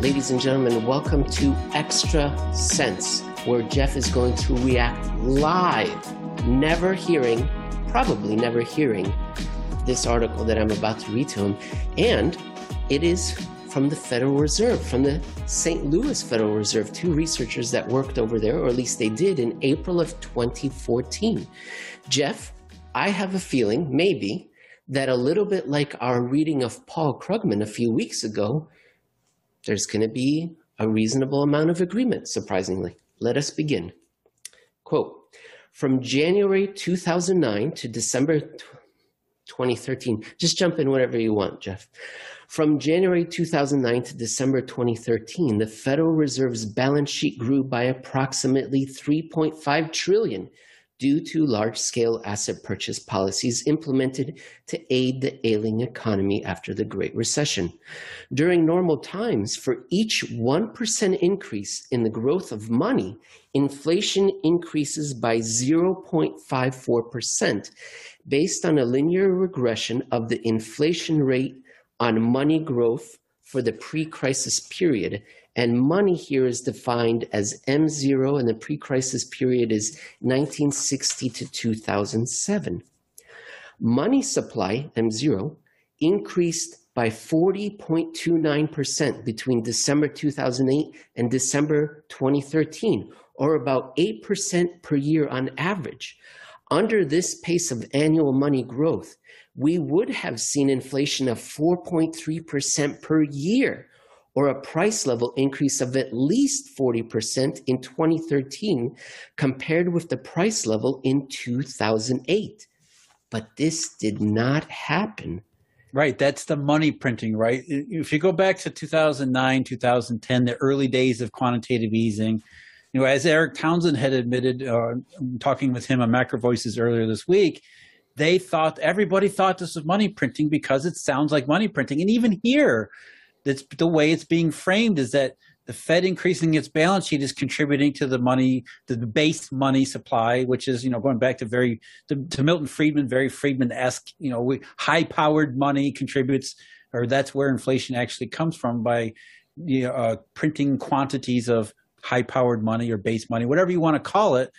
Ladies and gentlemen, welcome to Extra Sense, where Jeff is going to react live, never hearing, probably never hearing this article that I'm about to read to him. And it is from the Federal Reserve, from the St. Louis Federal Reserve, two researchers that worked over there, or at least they did in April of 2014. Jeff, I have a feeling, maybe, that a little bit like our reading of Paul Krugman a few weeks ago, there's going to be a reasonable amount of agreement, surprisingly. Let us begin. Quote From January 2009 to December 2013, just jump in whatever you want, Jeff. From January 2009 to December 2013, the Federal Reserve's balance sheet grew by approximately 3.5 trillion due to large-scale asset purchase policies implemented to aid the ailing economy after the Great Recession. During normal times, for each 1% increase in the growth of money, inflation increases by 0.54% based on a linear regression of the inflation rate on money growth for the pre-crisis period. And money here is defined as M0 and the pre-crisis period is 1960 to 2007. Money supply, M0, increased by 40.29% between December 2008 and December 2013, or about 8% per year on average. Under this pace of annual money growth, we would have seen inflation of 4.3% per year, or a price level increase of at least 40% in 2013 compared with the price level in 2008. But this did not happen. Right, that's the money printing, right? If you go back to 2009, 2010, the early days of quantitative easing, you know, as Erik Townsend had admitted, uh, talking with him on Macro Voices earlier this week, they thought everybody thought this was money printing because it sounds like money printing. And even here, that's the way it's being framed is that the Fed increasing its balance sheet is contributing to the money, the base money supply, which is, you know, going back to very to, to Milton Friedman, very Friedman-esque, you know, high-powered money contributes, or that's where inflation actually comes from by you know, uh, printing quantities of high-powered money or base money, whatever you want to call it.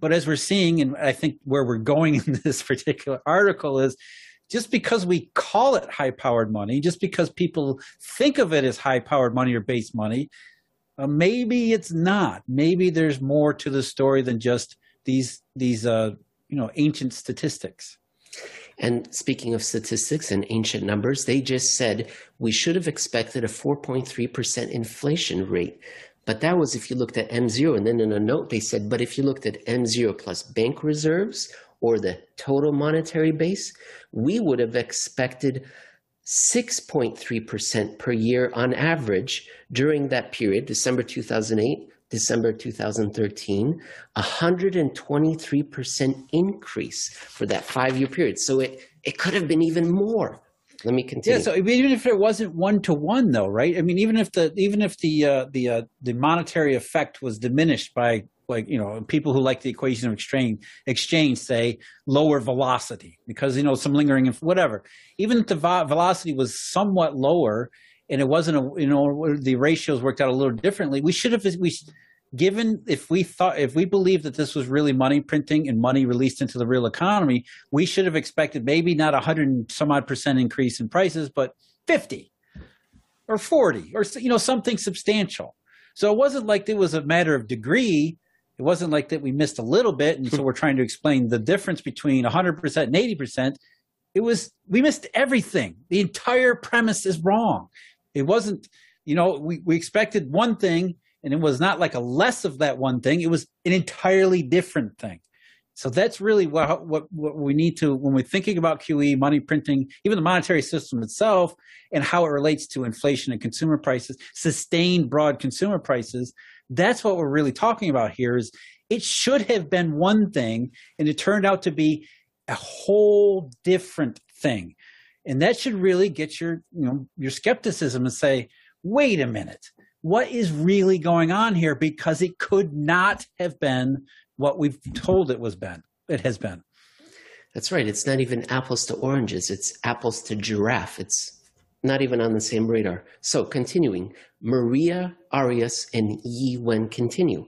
But as we're seeing, and I think where we're going in this particular article is just because we call it high powered money, just because people think of it as high powered money or base money, uh, maybe it's not. Maybe there's more to the story than just these these uh, you know ancient statistics. And speaking of statistics and ancient numbers, they just said we should have expected a 4.3% inflation rate. But that was if you looked at M0. And then in a note, they said, but if you looked at M0 plus bank reserves or the total monetary base, we would have expected 6.3% per year on average during that period, December 2008, December 2013, 123% increase for that five year period. So it, it could have been even more. Let me continue. Yeah, so even if it wasn't one to one, though, right? I mean, even if the even if the uh, the uh, the monetary effect was diminished by like you know people who like the equation of exchange exchange say lower velocity because you know some lingering whatever. Even if the velocity was somewhat lower and it wasn't a you know the ratios worked out a little differently, we should have we given if we thought if we believed that this was really money printing and money released into the real economy, we should have expected maybe not a hundred some odd percent increase in prices, but fifty or forty or you know something substantial. So it wasn't like it was a matter of degree. It wasn't like that we missed a little bit, and so we're trying to explain the difference between 100% and 80%. It was we missed everything. The entire premise is wrong. It wasn't, you know, we, we expected one thing and it was not like a less of that one thing it was an entirely different thing so that's really what, what, what we need to when we're thinking about QE, money printing, even the monetary system itself, and how it relates to inflation and consumer prices, sustained broad consumer prices. That's what we're really talking about here. Is it should have been one thing, and it turned out to be a whole different thing, and that should really get your you know your skepticism and say, wait a minute what is really going on here because it could not have been what we've told it was been it has been that's right it's not even apples to oranges it's apples to giraffe it's not even on the same radar. So, continuing, Maria Arias and Yi Wen continue.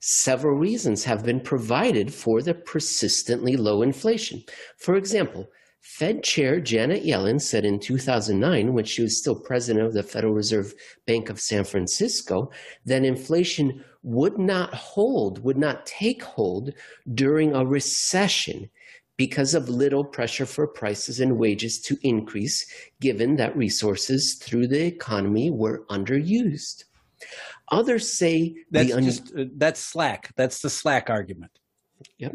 Several reasons have been provided for the persistently low inflation. For example, Fed Chair Janet Yellen said in 2009, when she was still president of the Federal Reserve Bank of San Francisco, that inflation would not hold, would not take hold during a recession because of little pressure for prices and wages to increase, given that resources through the economy were underused. Others say that's un- just uh, that's slack. That's the slack argument. Yep.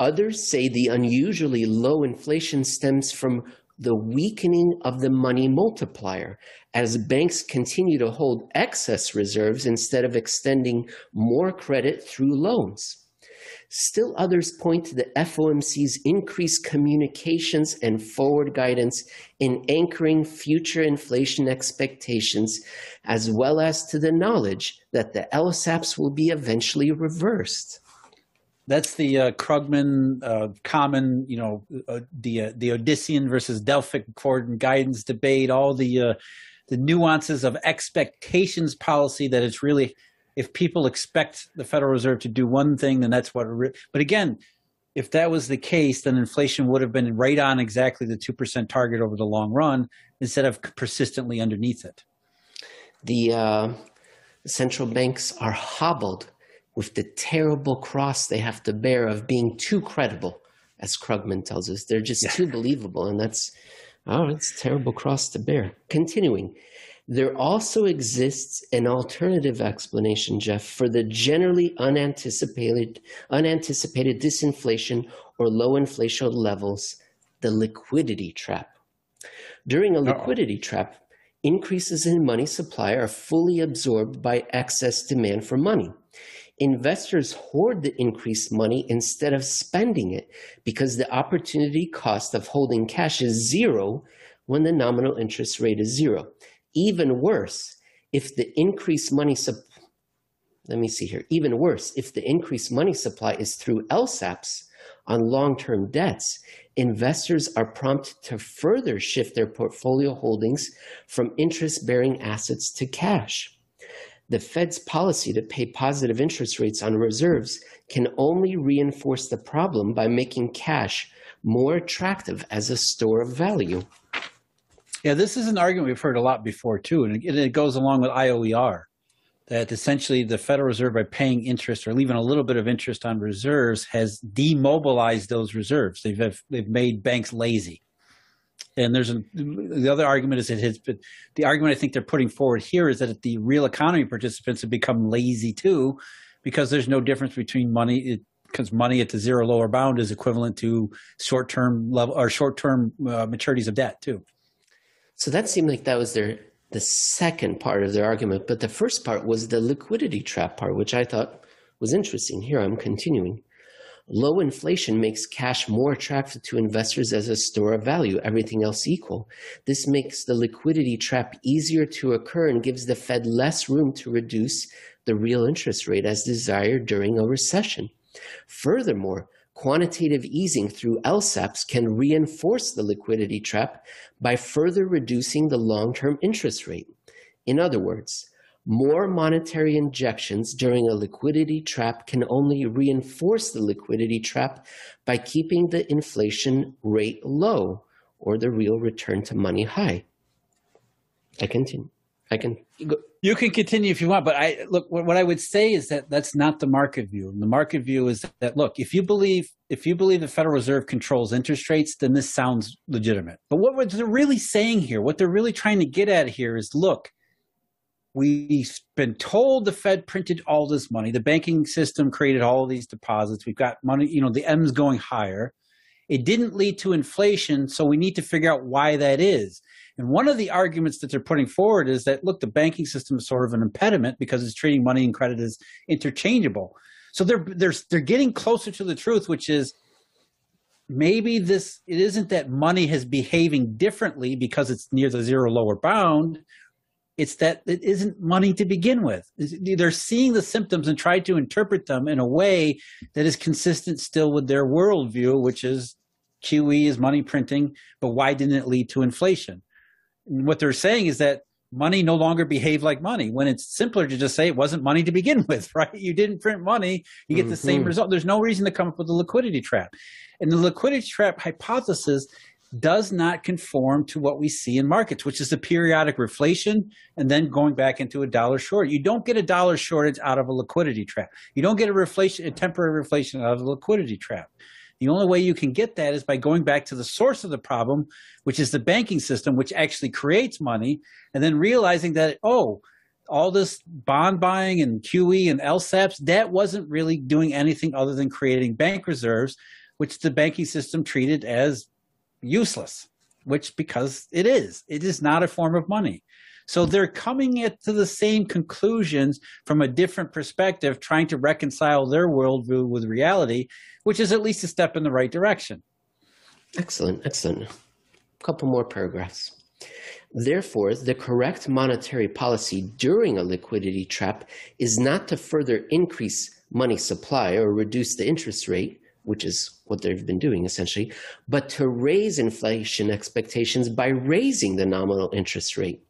Others say the unusually low inflation stems from the weakening of the money multiplier as banks continue to hold excess reserves instead of extending more credit through loans. Still others point to the FOMC's increased communications and forward guidance in anchoring future inflation expectations, as well as to the knowledge that the LSAPs will be eventually reversed. That's the uh, Krugman uh, common, you know, uh, the uh, the Odyssean versus Delphic forward guidance debate. All the uh, the nuances of expectations policy that it's really if people expect the Federal Reserve to do one thing, then that's what. Re- but again, if that was the case, then inflation would have been right on exactly the two percent target over the long run, instead of persistently underneath it. The uh, central banks are hobbled with the terrible cross they have to bear of being too credible, as Krugman tells us. They're just yeah. too believable, and that's oh, it's a terrible cross to bear. Continuing. There also exists an alternative explanation, Jeff, for the generally unanticipated, unanticipated disinflation or low inflation levels, the liquidity trap. During a liquidity Uh-oh. trap, increases in money supply are fully absorbed by excess demand for money. Investors hoard the increased money instead of spending it because the opportunity cost of holding cash is zero when the nominal interest rate is zero. Even worse, if the increased money supply, let me see here, even worse, if the increased money supply is through LSAPs on long term debts, investors are prompted to further shift their portfolio holdings from interest bearing assets to cash. The Fed's policy to pay positive interest rates on reserves can only reinforce the problem by making cash more attractive as a store of value. Yeah, this is an argument we've heard a lot before too, and it, goes along with IOER that essentially the Federal Reserve, by paying interest or leaving a little bit of interest on reserves, has demobilized those reserves. They've they've made banks lazy. And there's a, the other argument is it has been the argument I think they're putting forward here is that the real economy participants have become lazy too, because there's no difference between money because money at the zero lower bound is equivalent to short term level or short term uh, maturities of debt too. So that seemed like that was their the second part of their argument, but the first part was the liquidity trap part, which I thought was interesting. Here I'm continuing. Low inflation makes cash more attractive to investors as a store of value, everything else equal. This makes the liquidity trap easier to occur and gives the Fed less room to reduce the real interest rate as desired during a recession. Furthermore, quantitative easing through LSAPs can reinforce the liquidity trap by further reducing the long term interest rate. In other words, more monetary injections during a liquidity trap can only reinforce the liquidity trap by keeping the inflation rate low or the real return to money high. I continue. I can. You can continue if you want, but I look. What I would say is that that's not the market view. The market view is that look, if you believe if you believe the Federal Reserve controls interest rates, then this sounds legitimate. But what they're really saying here, what they're really trying to get at here, is look, we've been told the Fed printed all this money, the banking system created all these deposits. We've got money, you know, the M's going higher. It didn't lead to inflation, so we need to figure out why that is. And one of the arguments that they're putting forward is that look, the banking system is sort of an impediment because it's treating money and credit as interchangeable. So they're they're they're getting closer to the truth, which is maybe this it isn't that money is behaving differently because it's near the zero lower bound. It's that it isn't money to begin with. They're seeing the symptoms and try to interpret them in a way that is consistent still with their worldview, which is QE is money printing, but why didn't it lead to inflation? what they're saying is that money no longer behave like money when it's simpler to just say it wasn't money to begin with, right? You didn't print money, you get mm-hmm. the same mm-hmm. result. There's no reason to come up with a liquidity trap. And the liquidity trap hypothesis does not conform to what we see in markets, which is the periodic reflation and then going back into a dollar short. You don't get a dollar shortage out of a liquidity trap. You don't get a reflation, a temporary reflation out of a liquidity trap. The only way you can get that is by going back to the source of the problem, which is the banking system, which actually creates money, and then realizing that, oh, all this bond buying and QE and LSAPs, that wasn't really doing anything other than creating bank reserves, which the banking system treated as useless, which because it is, it is not a form of money. So they're coming at to the same conclusions from a different perspective, trying to reconcile their worldview with reality, which is at least a step in the right direction. Excellent, excellent. A couple more paragraphs. Therefore, the correct monetary policy during a liquidity trap is not to further increase money supply or reduce the interest rate, which is what they've been doing essentially, but to raise inflation expectations by raising the nominal interest rate.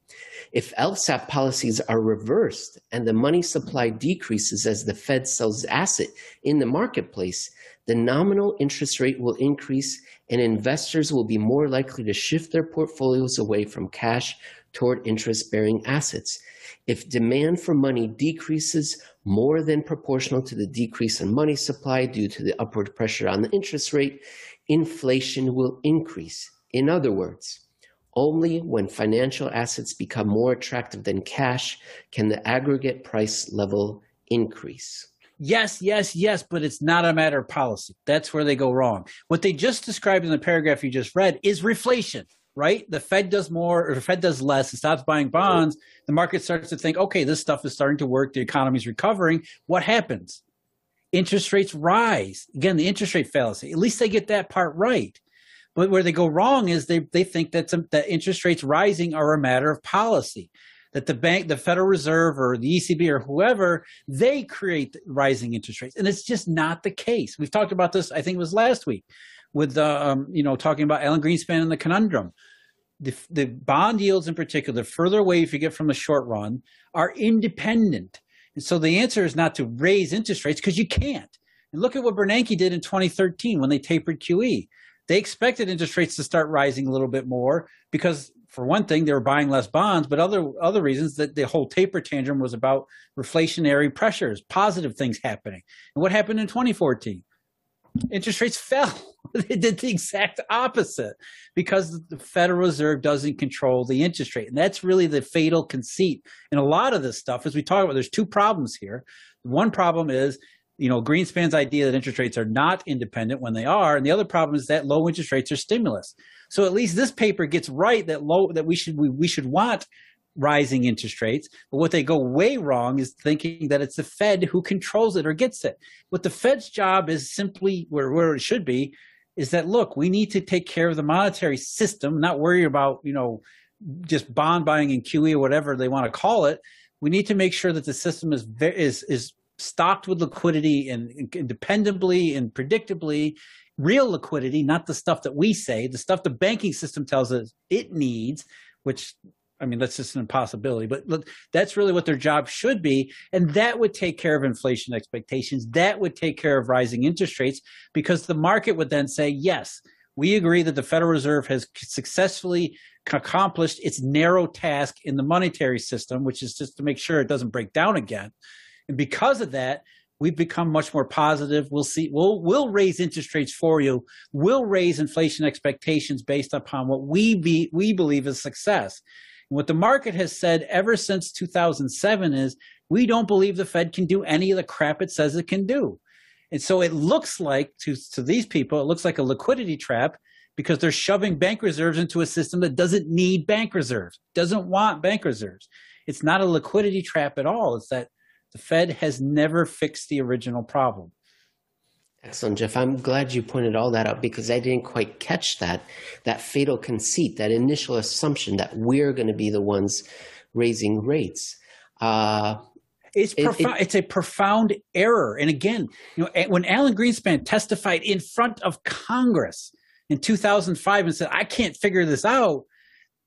If LSAP policies are reversed and the money supply decreases as the Fed sells asset in the marketplace, the nominal interest rate will increase and investors will be more likely to shift their portfolios away from cash toward interest bearing assets. If demand for money decreases more than proportional to the decrease in money supply due to the upward pressure on the interest rate, inflation will increase. In other words, only when financial assets become more attractive than cash can the aggregate price level increase. Yes, yes, yes, but it's not a matter of policy. That's where they go wrong. What they just described in the paragraph you just read is reflation, right? The Fed does more or the Fed does less and stops buying bonds. The market starts to think, okay, this stuff is starting to work. The economy's recovering. What happens? Interest rates rise. Again, the interest rate fallacy. At least they get that part right. But where they go wrong is they, they think that, some, that interest rates rising are a matter of policy. That the bank, the Federal Reserve or the ECB or whoever, they create rising interest rates. And it's just not the case. We've talked about this, I think it was last week, with, uh, um, you know, talking about Alan Greenspan and the conundrum. The, the bond yields in particular, further away if you get from the short run, are independent. And so the answer is not to raise interest rates because you can't. And look at what Bernanke did in 2013 when they tapered QE. They expected interest rates to start rising a little bit more because, for one thing, they were buying less bonds, but other other reasons that the whole taper tantrum was about reflationary pressures, positive things happening. And what happened in 2014? Interest rates fell. they did the exact opposite because the Federal Reserve doesn't control the interest rate. And that's really the fatal conceit. And a lot of this stuff, as we talk about, there's two problems here. One problem is you know, Greenspan's idea that interest rates are not independent when they are, and the other problem is that low interest rates are stimulus. So at least this paper gets right that low that we should we, we should want rising interest rates. But what they go way wrong is thinking that it's the Fed who controls it or gets it. What the Fed's job is simply where, where it should be is that look, we need to take care of the monetary system, not worry about, you know, just bond buying and QE or whatever they want to call it. We need to make sure that the system is is is stocked with liquidity and, and dependably and predictably real liquidity, not the stuff that we say, the stuff the banking system tells us it needs, which I mean, that's just an impossibility, but look, that's really what their job should be. And that would take care of inflation expectations. That would take care of rising interest rates because the market would then say, yes, we agree that the Federal Reserve has successfully accomplished its narrow task in the monetary system, which is just to make sure it doesn't break down again. And because of that, we've become much more positive. We'll see, we'll, we'll raise interest rates for you. We'll raise inflation expectations based upon what we be, we believe is success. What the market has said ever since 2007 is we don't believe the Fed can do any of the crap it says it can do. And so it looks like to, to these people, it looks like a liquidity trap because they're shoving bank reserves into a system that doesn't need bank reserves, doesn't want bank reserves. It's not a liquidity trap at all. It's that the Fed has never fixed the original problem. Excellent, Jeff. I'm glad you pointed all that out because I didn't quite catch that that fatal conceit, that initial assumption that we're going to be the ones raising rates. Uh, it's it, profound. It, it's a profound error. And again, you know, when Alan Greenspan testified in front of Congress in 2005 and said, "I can't figure this out,"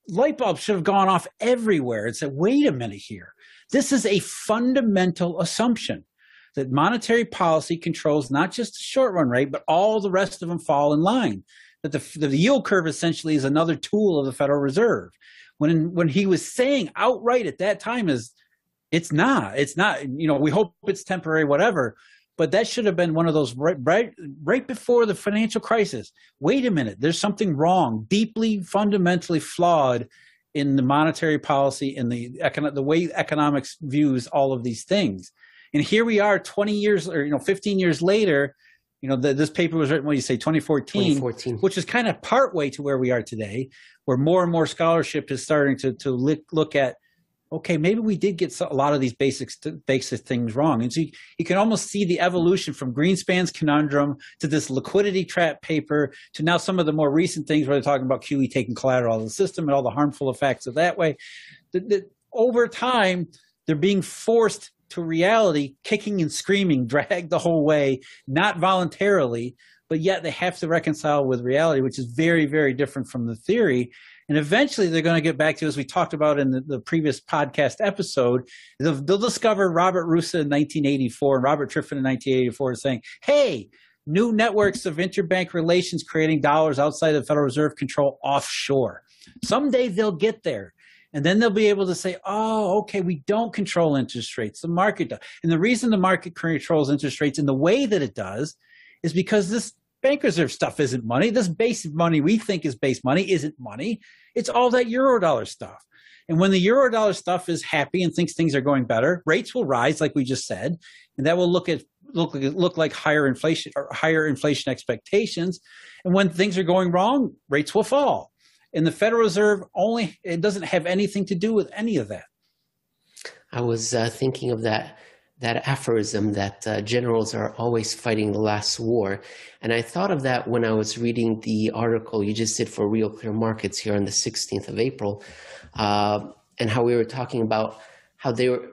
light bulbs should have gone off everywhere and said, wait a minute here. This is a fundamental assumption that monetary policy controls not just the short run rate, but all the rest of them fall in line. That the, the yield curve essentially is another tool of the Federal Reserve. When, when he was saying outright at that time is, it's not, it's not, you know, we hope it's temporary, whatever. But that should have been one of those right, right, right before the financial crisis. Wait a minute, there's something wrong, deeply, fundamentally flawed in the monetary policy and the econo- the way economics views all of these things. And here we are 20 years or, you know, 15 years later, you know, the, this paper was written, what do you say, 2014, 2014. which is kind of part way to where we are today, where more and more scholarship is starting to, to look, look at, okay, maybe we did get a lot of these basics, basic things wrong. And so you, you can almost see the evolution from Greenspan's conundrum to this liquidity trap paper to now some of the more recent things where they're talking about QE taking collateral out of the system and all the harmful effects of that way. That, the, over time, they're being forced to reality, kicking and screaming, dragged the whole way, not voluntarily, but yet they have to reconcile with reality, which is very, very different from the theory. And eventually they're going to get back to, as we talked about in the, the previous podcast episode, they'll, they'll, discover Robert Roosa in 1984 and Robert Triffin in 1984 saying, hey, new networks of interbank relations creating dollars outside the Federal Reserve control offshore. Someday they'll get there. And then they'll be able to say, oh, okay, we don't control interest rates. The market does. And the reason the market controls interest rates in the way that it does is because this bank reserve stuff isn't money. This base money we think is base money isn't money. It's all that eurodollar stuff. And when the eurodollar stuff is happy and thinks things are going better, rates will rise, like we just said, and that will look at look look like higher inflation or higher inflation expectations. And when things are going wrong, rates will fall. And the Federal Reserve only, it doesn't have anything to do with any of that. I was uh, thinking of that that aphorism that uh, generals are always fighting the last war. And I thought of that when I was reading the article you just did for Real Clear Markets here on the 16th of April, uh, and how we were talking about how they were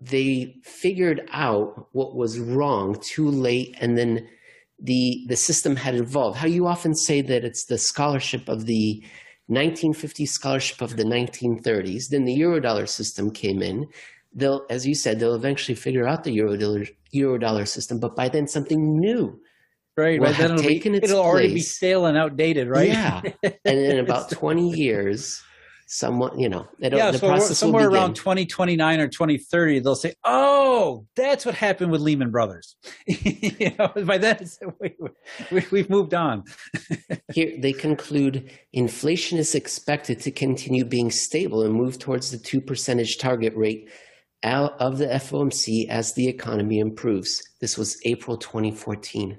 they figured out what was wrong too late, and then the the system had evolved. How you often say that it's the scholarship of the 1950 scholarship of the 1930s. Then the Eurodollar system came in. They'll, as you said, they'll eventually figure out the Eurodollar, Eurodollar system, but by then something new right, will right. have Then it'll, taken be, its it'll already be stale and outdated, right? Yeah, and in about 20 years, someone, you know, it'll, yeah, the so process somewhere around 2029 or 2030, they'll say, "Oh, that's what happened with Lehman Brothers." you know, by then we, we, we've moved on. Here they conclude inflation is expected to continue being stable and move towards the 2 percentage target rate out of the FOMC as the economy improves. This was April 2014.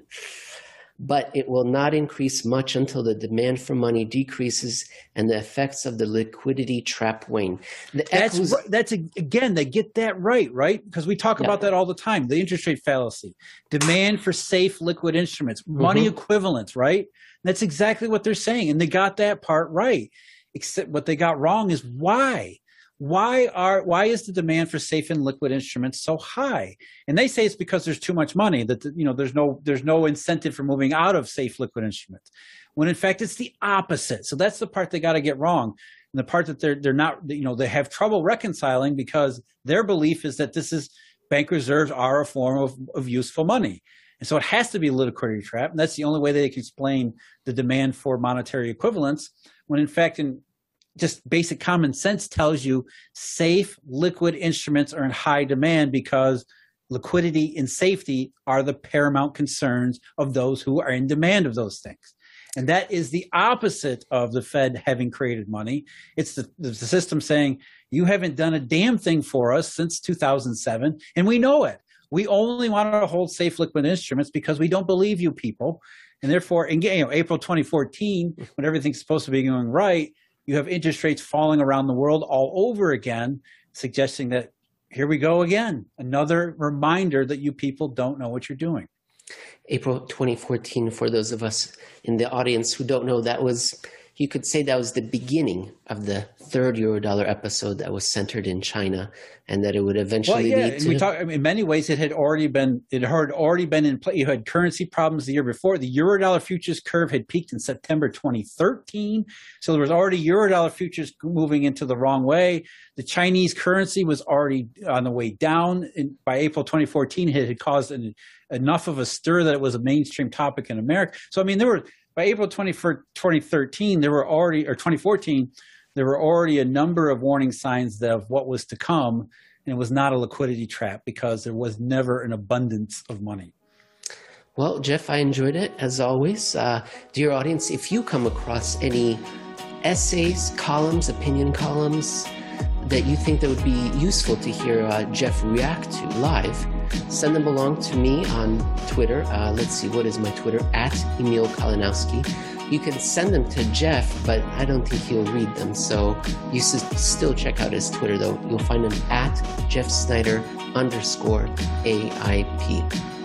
But it will not increase much until the demand for money decreases and the effects of the liquidity trap wane. The That's right. that's a, again they get that right, right? Because we talk Yeah. about that all the time. The interest rate fallacy, demand for safe liquid instruments, money Mhm. equivalents, right? That's exactly what they're saying, and they got that part right. Except what they got wrong is why. Why are why is the demand for safe and liquid instruments so high? And they say it's because there's too much money that you know there's no there's no incentive for moving out of safe liquid instruments. When in fact it's the opposite. So that's the part they got to get wrong. And the part that they're they're not you know they have trouble reconciling because their belief is that this is bank reserves are a form of, of useful money. And so it has to be a liquidity trap. And that's the only way they can explain the demand for monetary equivalents. When in fact, in just basic common sense tells you safe liquid instruments are in high demand because liquidity and safety are the paramount concerns of those who are in demand of those things. And that is the opposite of the Fed having created money. It's the, the system saying, you haven't done a damn thing for us since 2007, and we know it. We only want to hold safe liquid instruments because we don't believe you people. And therefore, in you know, April 2014, when everything's supposed to be going right, you have interest rates falling around the world all over again, suggesting that here we go again. Another reminder that you people don't know what you're doing. April 2014, for those of us in the audience who don't know, that was you could say that was the beginning of the third Eurodollar episode that was centered in China, and that it would eventually well, yeah, lead to. we talk, I mean, in many ways, it had already been it had already been in play. You had currency problems the year before. The Eurodollar futures curve had peaked in September 2013, so there was already Eurodollar futures moving into the wrong way. The Chinese currency was already on the way down. In, by April 2014, it had caused an, enough of a stir that it was a mainstream topic in America. So I mean, there were by April 2013, there were already, or 2014, there were already a number of warning signs of what was to come. And it was not a liquidity trap because there was never an abundance of money. Well, Jeff, I enjoyed it as always. Uh, dear audience, if you come across any essays, columns, opinion columns that you think that would be useful to hear uh, Jeff react to live, send them along to me on Twitter. Uh, let's see, what is my Twitter? At Emil Kalinowski. You can send them to Jeff, but I don't think he'll read them. So you should still check out his Twitter, though. You'll find him at Jeff Snider underscore AIP.